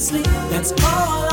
That's all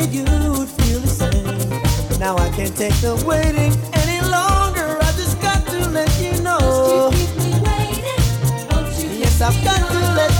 figured you'd feel the same. Now I can't take the waiting any longer. I just got to let you know. Don't You keep me waiting? Won't you yes, I've got to let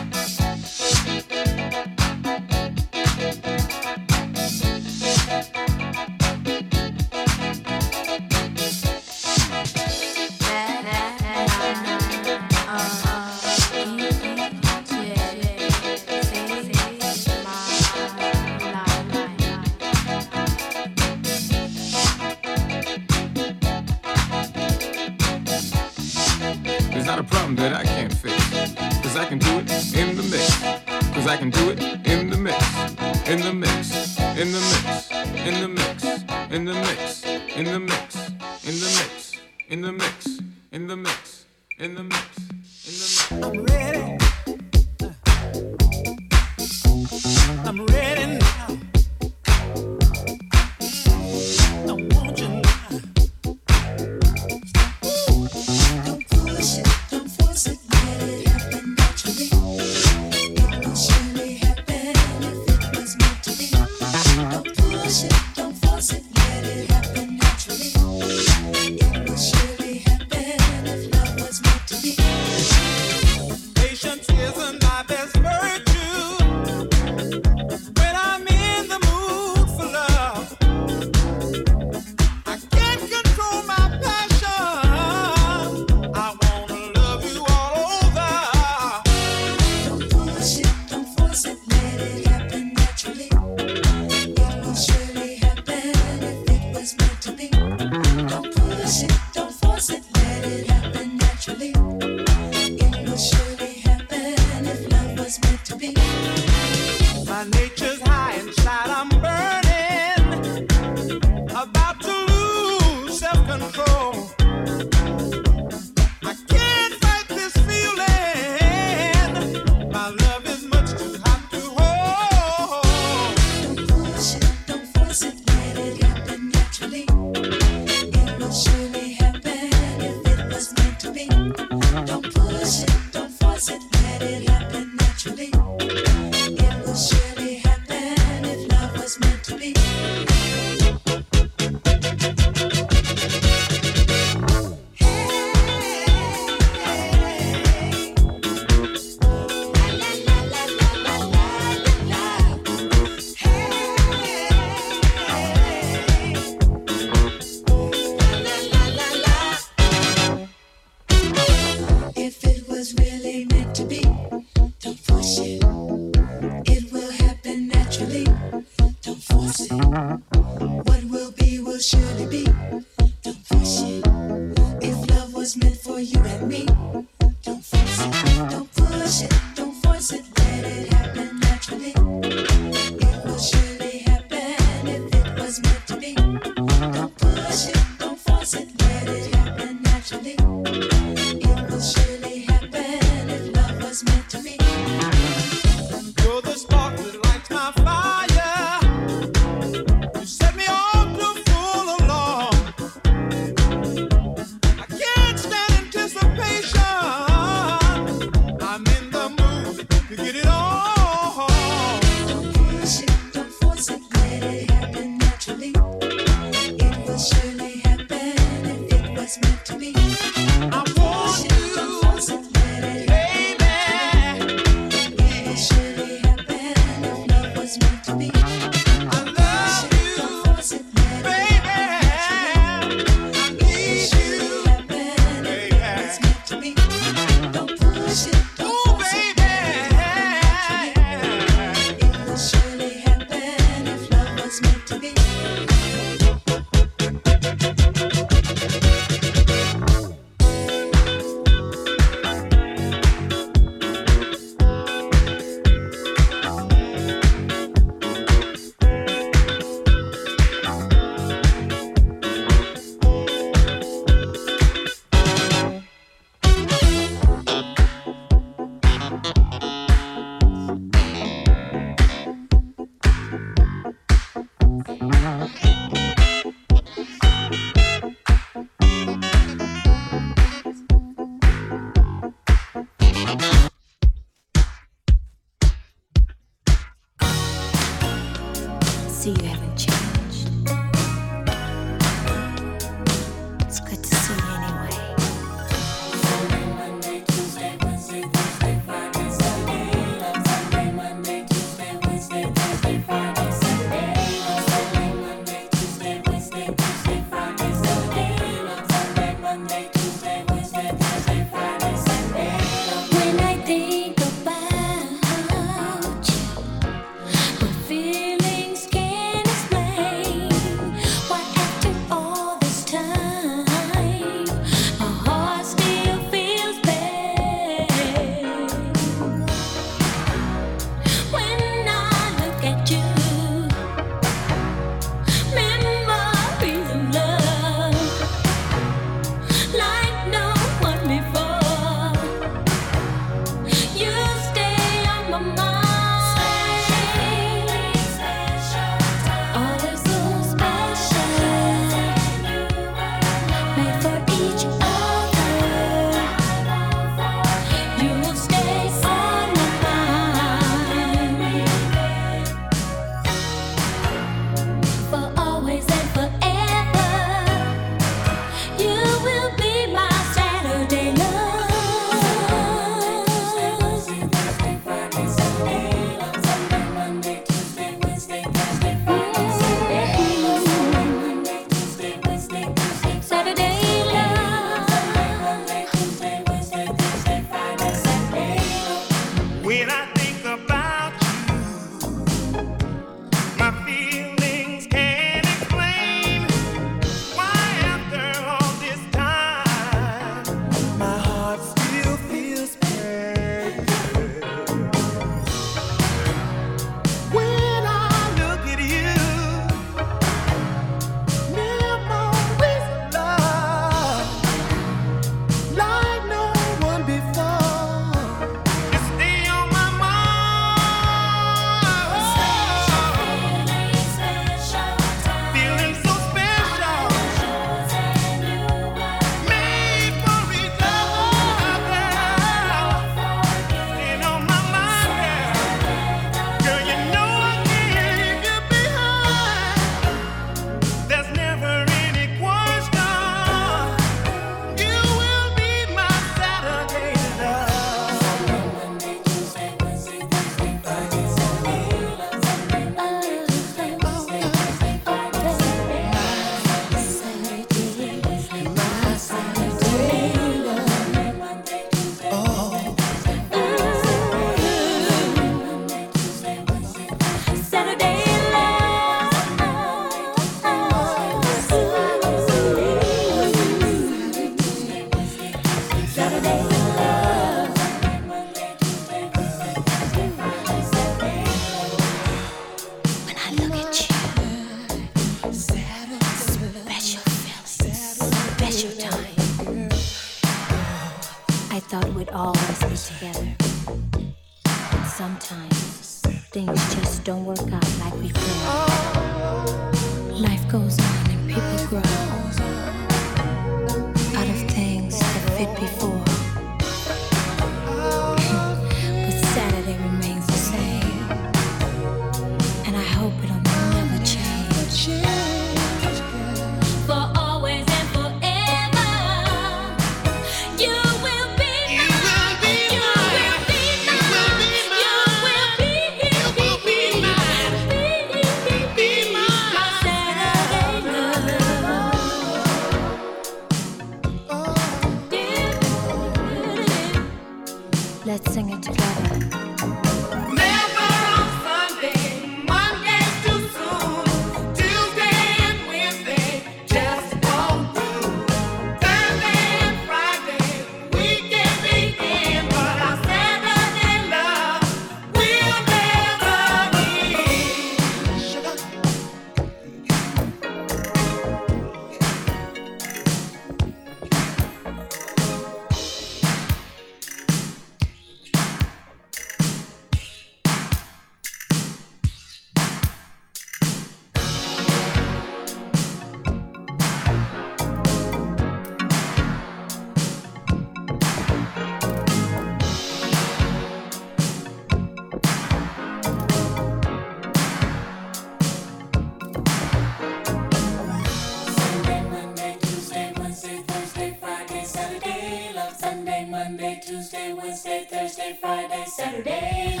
Saturday.